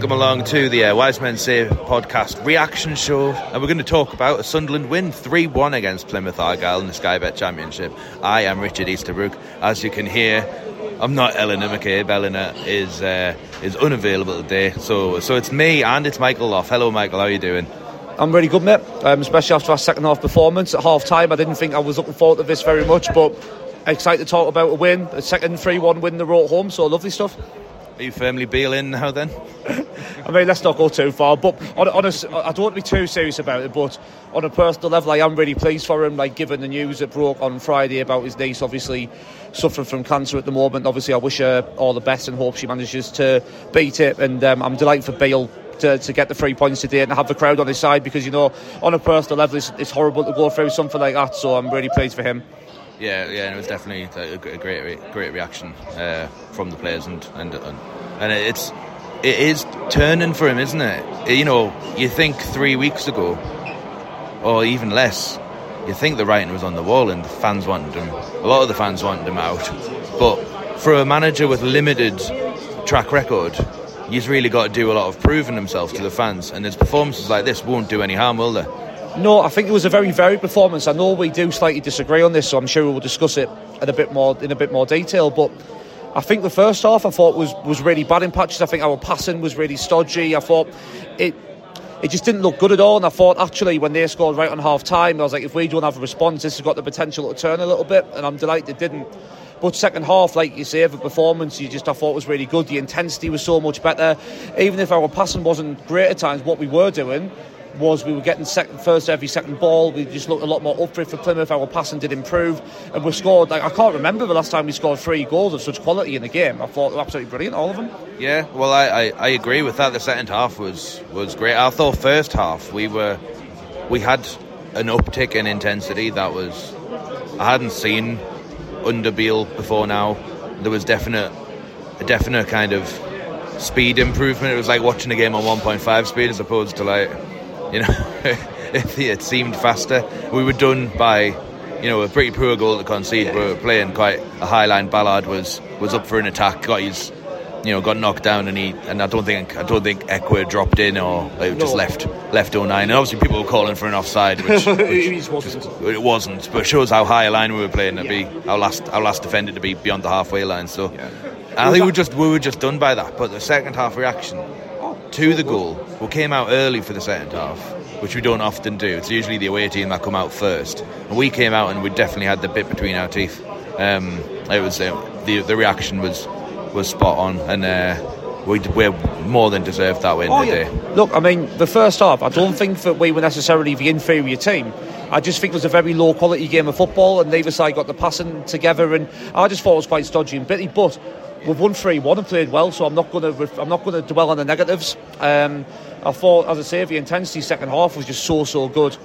Welcome along to the uh, Wise Men Say podcast reaction show, and we're going to talk about a Sunderland win 3 1 against Plymouth Argyle in the Sky Bet Championship. I am Richard Easterbrook. As you can hear, I'm not Eleanor McCabe. Eleanor is uh, is unavailable today, so so it's me and it's Michael Loff. Hello, Michael. How are you doing? I'm really good, mate. Um, especially after our second half performance at half time. I didn't think I was looking forward to this very much, but excited to talk about a win, a second 3 1 win the road home, so lovely stuff. Are you firmly Beale in now then? I mean, let's not go too far, but on, on a, I don't want to be too serious about it, but on a personal level, I am really pleased for him. Like, given the news that broke on Friday about his niece obviously suffering from cancer at the moment, obviously, I wish her all the best and hope she manages to beat it. And um, I'm delighted for Beale to, to, get the three points today and have the crowd on his side because, you know, on a personal level, it's, it's horrible to go through something like that, so I'm really pleased for him. Yeah, yeah, it was definitely a, great, great reaction uh, from the players, and, and, and and it's it is turning for him, isn't it? You know, you think three weeks ago, or even less, you think the writing was on the wall, and the fans wanted him. A lot of the fans wanted him out, but for a manager with limited track record, he's really got to do a lot of proving himself to the fans, and his performances like this won't do any harm, will they? No, I think it was a very varied performance. I know we do slightly disagree on this, so I'm sure we will discuss it in a bit more in a bit more detail. But I think the first half I thought was was really bad in patches. I think our passing was really stodgy. I thought it it just didn't look good at all. And I thought actually when they scored right on half time, I was like, if we don't have a response, this has got the potential to turn a little bit. And I'm delighted it didn't. But second half, like you say, the performance you just I thought was really good. The intensity was so much better. Even if our passing wasn't great at times, what we were doing was we were getting second, first every second ball. We just looked a lot more up for it for Plymouth. Our passing did improve, and we scored. Like I can't remember the last time we scored three goals of such quality in the game. I thought they were absolutely brilliant, all of them. Yeah, well, I, I, I agree with that. The second half was was great. I thought first half we were we had an uptick in intensity that was I hadn't seen under Beale before. Now there was definite a definite kind of speed improvement. It was like watching a game on 1.5 speed as opposed to like you know, if it seemed faster, we were done by, you know, a pretty poor goal to concede. We were playing quite a high line. Ballard was was up for an attack, got his, you know, got knocked down, and he and I don't think I don't think Ekwah dropped in or like, just left left O'Nien. And obviously people were calling for an offside, which, which it wasn't. It wasn't, but it shows how high a line we were playing to yeah. be our last our last defender to be beyond the halfway line. So. Yeah. I think we were just we were just done by that. But the second half reaction to the goal. We came out early for the second half, which we don't often do. It's usually the away team that come out first. And we came out and we definitely had the bit between our teeth. Um, it was uh, the the reaction was was spot on, and uh, we we more than deserved that win oh, today. Yeah. Look, I mean, the first half, I don't think that we were necessarily the inferior team. I just think it was a very low quality game of football, and neither side got the passing together, and I just thought it was quite stodgy and bitty. But we've won three one and played well, so I'm not going to I'm not going to dwell on the negatives. Um, I thought, as I say, the intensity second half was just so so good.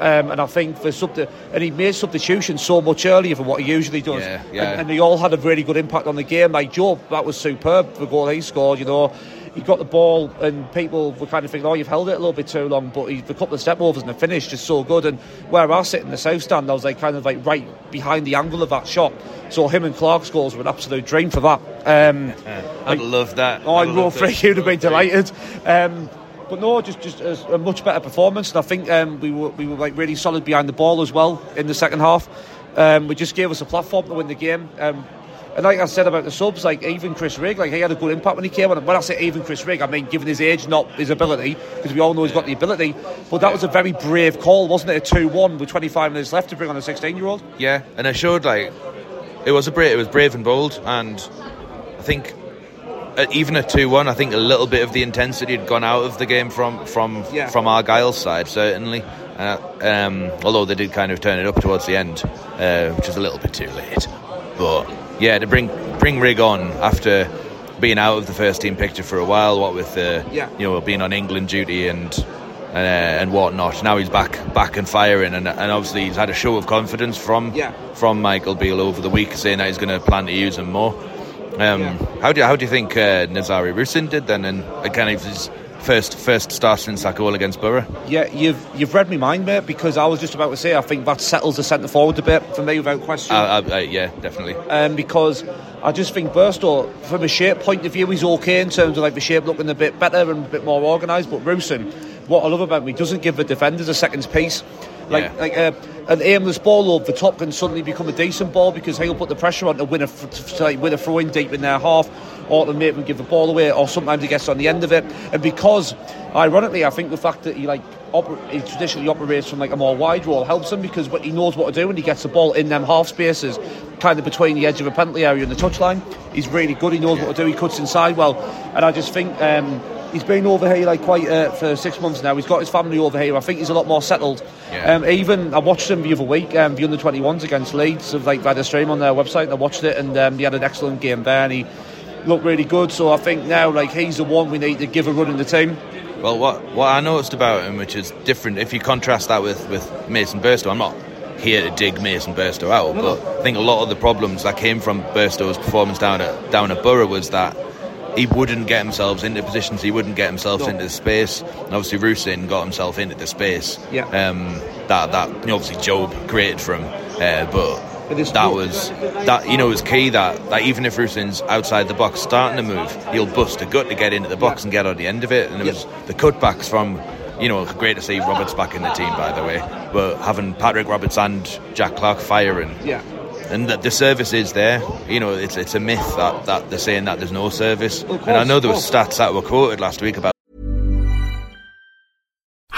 Um, and I think for subti- and he made substitutions so much earlier than what he usually does. Yeah, yeah. And, and, they all had a really good impact on the game. Like Jobe, that was superb. The goal he scored, you know, he got the ball, and people were kind of thinking, "Oh, you've held it a little bit too long." But he, the couple of step overs and the finish just so good. And where I sit in the south stand, I was like kind of like right behind the angle of that shot. So him and Clarke's goals were an absolute dream for that. Um, I'd like, love that. Oh, I'd know Freak, you'd have been delighted. Um, but no, just just a, a, much better performance, and I think um, we were we were like really solid behind the ball as well in the second half. Um, we just gave us a platform to win the game. Um, And like I said about the subs, like even Chris Rigg, like he had a good impact when he came on. When I say even Chris Rigg, I mean given his age, not his ability, because we all know he's got the ability. But that was a very brave call, wasn't it? A two-one with 25 minutes left to bring on a 16-year-old. Yeah, and it showed like it was a brave, it was brave and bold, and I think uh, even at two one, I think a little bit of the intensity had gone out of the game from from Yeah. from Argyle's side, certainly. Uh, um, although they did kind of turn it up towards the end, uh, which was a little bit too late. But yeah, to bring bring Rigg on after being out of the first team picture for a while, what with uh, Yeah. you know being on England duty and uh, and whatnot. Now he's back back and firing, and, and obviously he's had a show of confidence from Yeah. from Michael Beale over the week, saying that he's going to plan to use him more. Um, Yeah. How do you, how do you think uh, Nazariy Rusyn did then, and kind of his first first start since that goal against Boro? Yeah, you've you've read my mind, mate, because I was just about to say I think that settles the centre forward a bit for me without question. Uh, uh, uh, yeah, definitely. um, because I just think Burstow, from a shape point of view, he's okay in terms of like the shape looking a bit better and a bit more organised. But Rusyn, what I love about him, he doesn't give the defenders a second's piece. Like Yeah. like uh, an aimless ball over the top can suddenly become a decent ball because he'll put the pressure on to win a to, like, win a throw in deep in their half, or to make them give the ball away, or sometimes he gets on the end of it. And because, ironically, I think the fact that he like oper- he traditionally operates from like a more wide role helps him because what he knows what to do when he gets the ball in them half spaces, kind of between the edge of a penalty area and the touchline. He's really good. He knows what to do. He cuts inside well, and I just think. Um, He's been over here like quite uh, for six months now. He's got his family over here. I think he's a lot more settled. Yeah. Um, even I watched him the other week, um, the under 21s against Leeds. Of like they had a stream on their website. And I watched it, and um, he had an excellent game there, and he looked really good. So I think now like he's the one we need to give a run in the team. Well, what what I noticed about him, which is different, if you contrast that with, with Mason Burstow, I'm not here to dig Mason Burstow out, but I think a lot of the problems that came from Burstow's performance down at down at Boro was that he wouldn't get himself into positions, he wouldn't get himself No. into space, and obviously Rusyn got himself into the space. Yeah. Um, that that you know, obviously Jobe created for him, uh, but. That was that you know it was key that, that even if Rusyn's outside the box starting to move, he'll bust a gut to get into the box and get on the end of it. And it Yeah. was the cutbacks from, you know, great to see Roberts back in the team, by the way. But having Patrick Roberts and Jack Clarke firing, Yeah. and that the service is there. You know, it's it's a myth that, that they're saying that there's no service. And I know there were stats that were quoted last week about.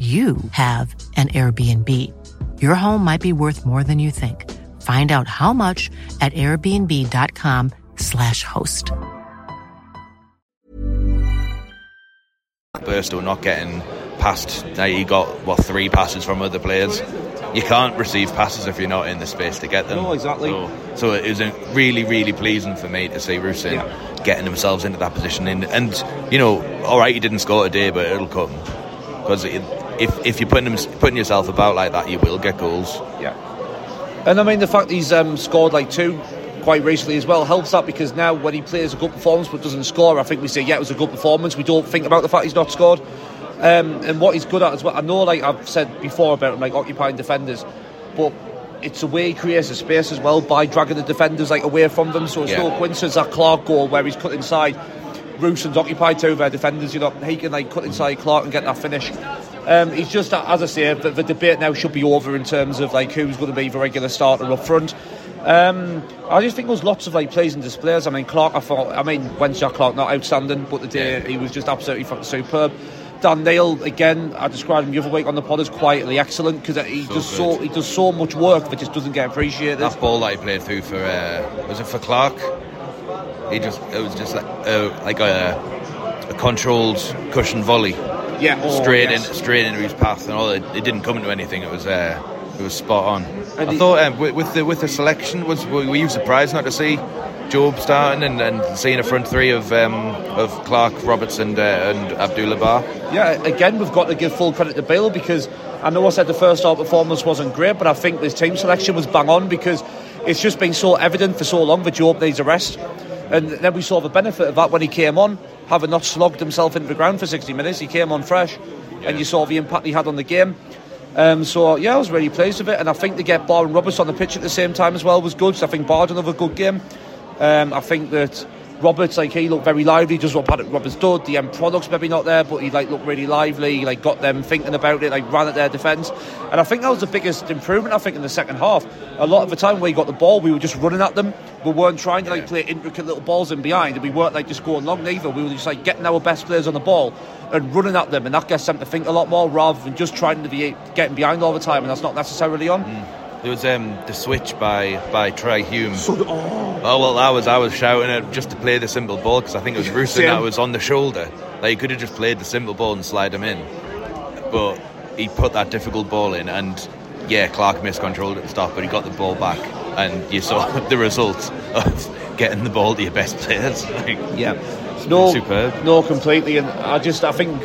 you have an Airbnb. Your home might be worth more than you think. Find out how much at airbnb.com/slash host. Burstow not getting past. Now he got what three passes from other players. You can't receive passes if you're not in the space to get them. No, exactly. So, so it was really, really pleasing for me to see Rusyn Yeah. getting themselves into that position. And, and you know, all right, he didn't score today, but it'll come because if if you're putting them, putting yourself about like that, you will get goals. Yeah. And I mean, the fact he's um, scored like two quite recently as well helps that because now when he plays a good performance but doesn't score, I think we say, yeah, it was a good performance. We don't think about the fact he's not scored. Um, and what he's good at as well, I know, like I've said before about him, like occupying defenders, but it's a way he creates a space as well by dragging the defenders like away from them. So it's Yeah. no coincidence that Clarke goal where he's cut inside. Rusyn's occupied two of their defenders, you know, he can like cut inside Clarke and get that finish. Um, he's just, as I say, the, the debate now should be over in terms of like who's going to be the regular starter up front. Um, I just think there was lots of like plays and displays. I mean, Clarke, I thought, I mean, when's Jack Clarke not outstanding, but the day he was just absolutely fucking superb. Dan Neil again. I described him the other week on the pod as quietly excellent because he So does good. so he does so much work that just doesn't get appreciated. That ball that he played through for uh, was it for Clarke? He just it was just like uh, like a, a controlled cushion volley yeah, oh, straight yes. in straight into his path, and all it, it didn't come into anything. It was uh, it was spot on. And I thought um, with, with the with the selection was were were you surprised not to see Jobe starting and, and seeing a front three of um, of Clarke, Roberts, and uh, and Abdoullah Ba? Yeah, again, we've got to give full credit to Beale because I know I said the first half performance wasn't great, but I think this team selection was bang on because it's just been so evident for so long that Jobe needs a rest. And then we saw the benefit of that when he came on, having not slogged himself into the ground for 60 minutes. He came on fresh, and you saw the impact he had on the game. Um, so yeah, I was really pleased with it, and I think to get Ba and Roberts on the pitch at the same time as well was good. So I think Ba did another good game. Um, I think that Roberts, like he looked very lively, just what Patrick Roberts did. The end products maybe not there, but he like looked really lively. He, like got them thinking about it, like ran at their defence, and I think that was the biggest improvement. I think in the second half, a lot of the time he got the ball, we were just running at them. We weren't trying to like play intricate little balls in behind, and we weren't like just going long neither. We were just like getting our best players on the ball and running at them, and that gets them to think a lot more rather than just trying to be getting behind all the time, and that's not necessarily on. Mm. There was um, the switch by by Trai Hume. oh. well, I was I was shouting it just to play the simple ball because I think it was Rusyn that was on the shoulder. Like he could have just played the simple ball and slide him in, but he put that difficult ball in, and yeah, Clarke miscontrolled at the start, but he got the ball back, and you saw the result of getting the ball to your best players. Like, Yeah, no, Superb. no, completely. And I just, I think,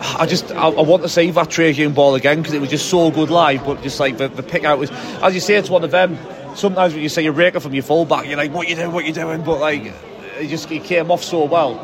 I just, I, I want to see that Hume ball again because it was just so good live. But just like the, the pick out was, as you say, it's one of them. Sometimes when you say you're raker from your fullback, you're like, "What you doing? What you doing?" But like, he just he came off so well.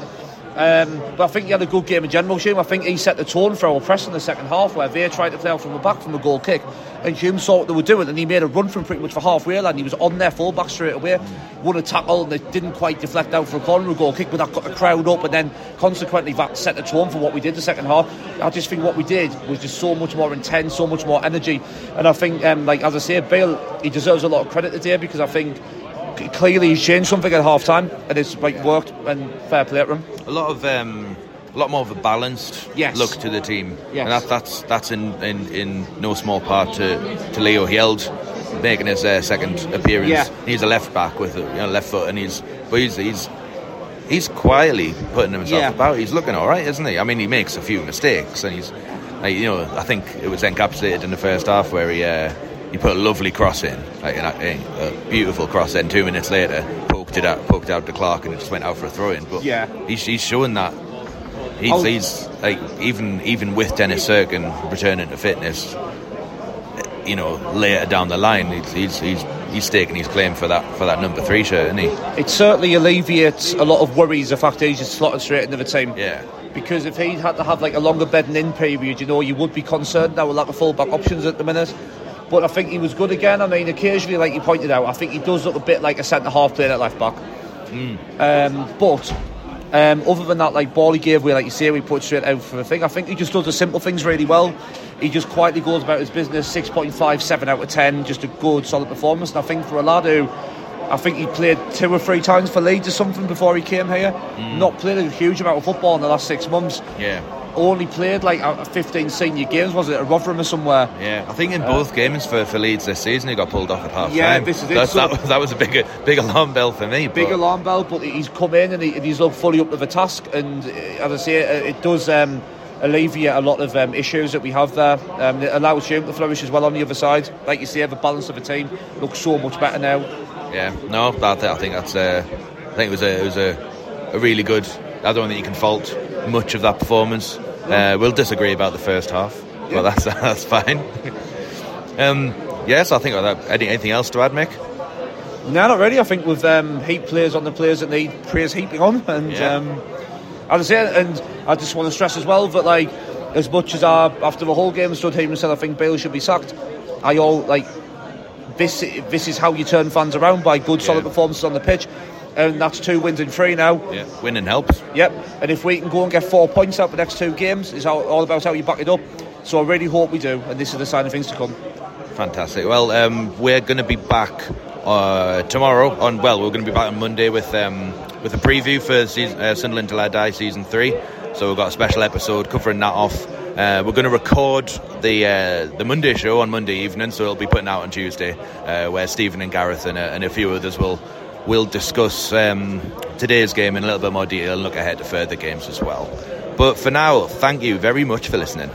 Um, but I think he had a good game in general, Hume. I think he set the tone for our press in the second half, where they tried to play out from the back from a goal kick, and Hume saw what they were doing, and he made a run from pretty much for halfway line. He was on their full back straight away, won a tackle, and they didn't quite deflect out for a corner goal kick, but that got the crowd up, and then consequently that set the tone for what we did the second half. I just think what we did was just so much more intense, so much more energy, and I think, um, like as I say, Beale he deserves a lot of credit today because I think. Clearly, he's changed something at half time, and it's like worked. And fair play to him. a lot of um, a lot more of a balanced Yes. look to the team. Yes. And that, that's that's in, in, in no small part to, to Leo. Hjelde making his uh, second appearance. Yeah. He's a left back with a you know, left foot, and he's but he's he's he's quietly putting himself Yeah. about. He's looking all right, isn't he? I mean, he makes a few mistakes, and he's like, you know I think it was encapsulated in the first half where he. Uh, he put a lovely cross in, like a, a beautiful cross in. Two minutes later, poked it out, poked out to Clarke, and it just went out for a throw in. But Yeah. he's, he's showing that he's, Oh. he's like even even with Dennis Cirkin returning to fitness, you know, later down the line, he's he's he's, he's staking his claim for that for that number three shirt, isn't he? It certainly alleviates a lot of worries the fact that he's just slotted straight into the team. Yeah. Because if he had to have like a longer bedding in period, you know, you would be concerned now with lack of fullback options at the minute. But I think he was good again. I mean, occasionally, like you pointed out, I think he does look a bit like a centre half playing at left back. Um, but um, other than that, like ball he gave away, like you say, we put straight out for the thing. I think he just does the simple things really well. He just quietly goes about his business. Six point five, seven out of 10, just a good, solid performance. And I think for a lad who, I think he played two or three times for Leeds or something before he came here. Not played a huge amount of football in the last six months. Yeah. Only played like uh, 15 senior games, was it, at Rotherham or somewhere? Yeah, I think in both games for, for Leeds this season, he got pulled off at half Uh, Yeah, time. this is it. So- that, was- that was a big big alarm bell for me. big but- alarm bell, but he's come in and, he, he's looked fully up to the task. And uh, as I say, uh, it does um, alleviate a lot of um, issues that we have there. Um, it allows Hume to flourish as well on the other side. Like you say, the balance of the team looks so much better now. Yeah, no, that, I think that's. Uh, I think it was a it was a, a really good. I don't think you can fault much of that performance. Uh, we'll disagree about the first half, but that's that's fine. um, yes, I think that. Any, anything else to add, Mick? No, not really. I think with um, heap players on the players that need praise heaping on, and Yeah. um, as I say, and I just want to stress as well that like as much as I after the whole game stood here and said I think Beale should be sacked, I all like this. This is how you turn fans around by good, solid Yeah. performances on the pitch, and that's two wins in three now. Yeah, winning helps. Yep, and if we can go and get four points out the next two games, it's all about how you back it up. So I really hope we do, and this is the sign of things to come. Fantastic. Well, um, we're going to be back uh, tomorrow. On well, we're going to be back on Monday with um, with a preview for season, uh, Sunderland Till I Die season three. So we've got a special episode covering that off. Uh, we're going to record the uh, the Monday show on Monday evening, so it'll be putting out on Tuesday, uh, where Stephen and Gareth and, uh, and, a few others will will discuss um, today's game in a little bit more detail and look ahead to further games as well. But for now, thank you very much for listening.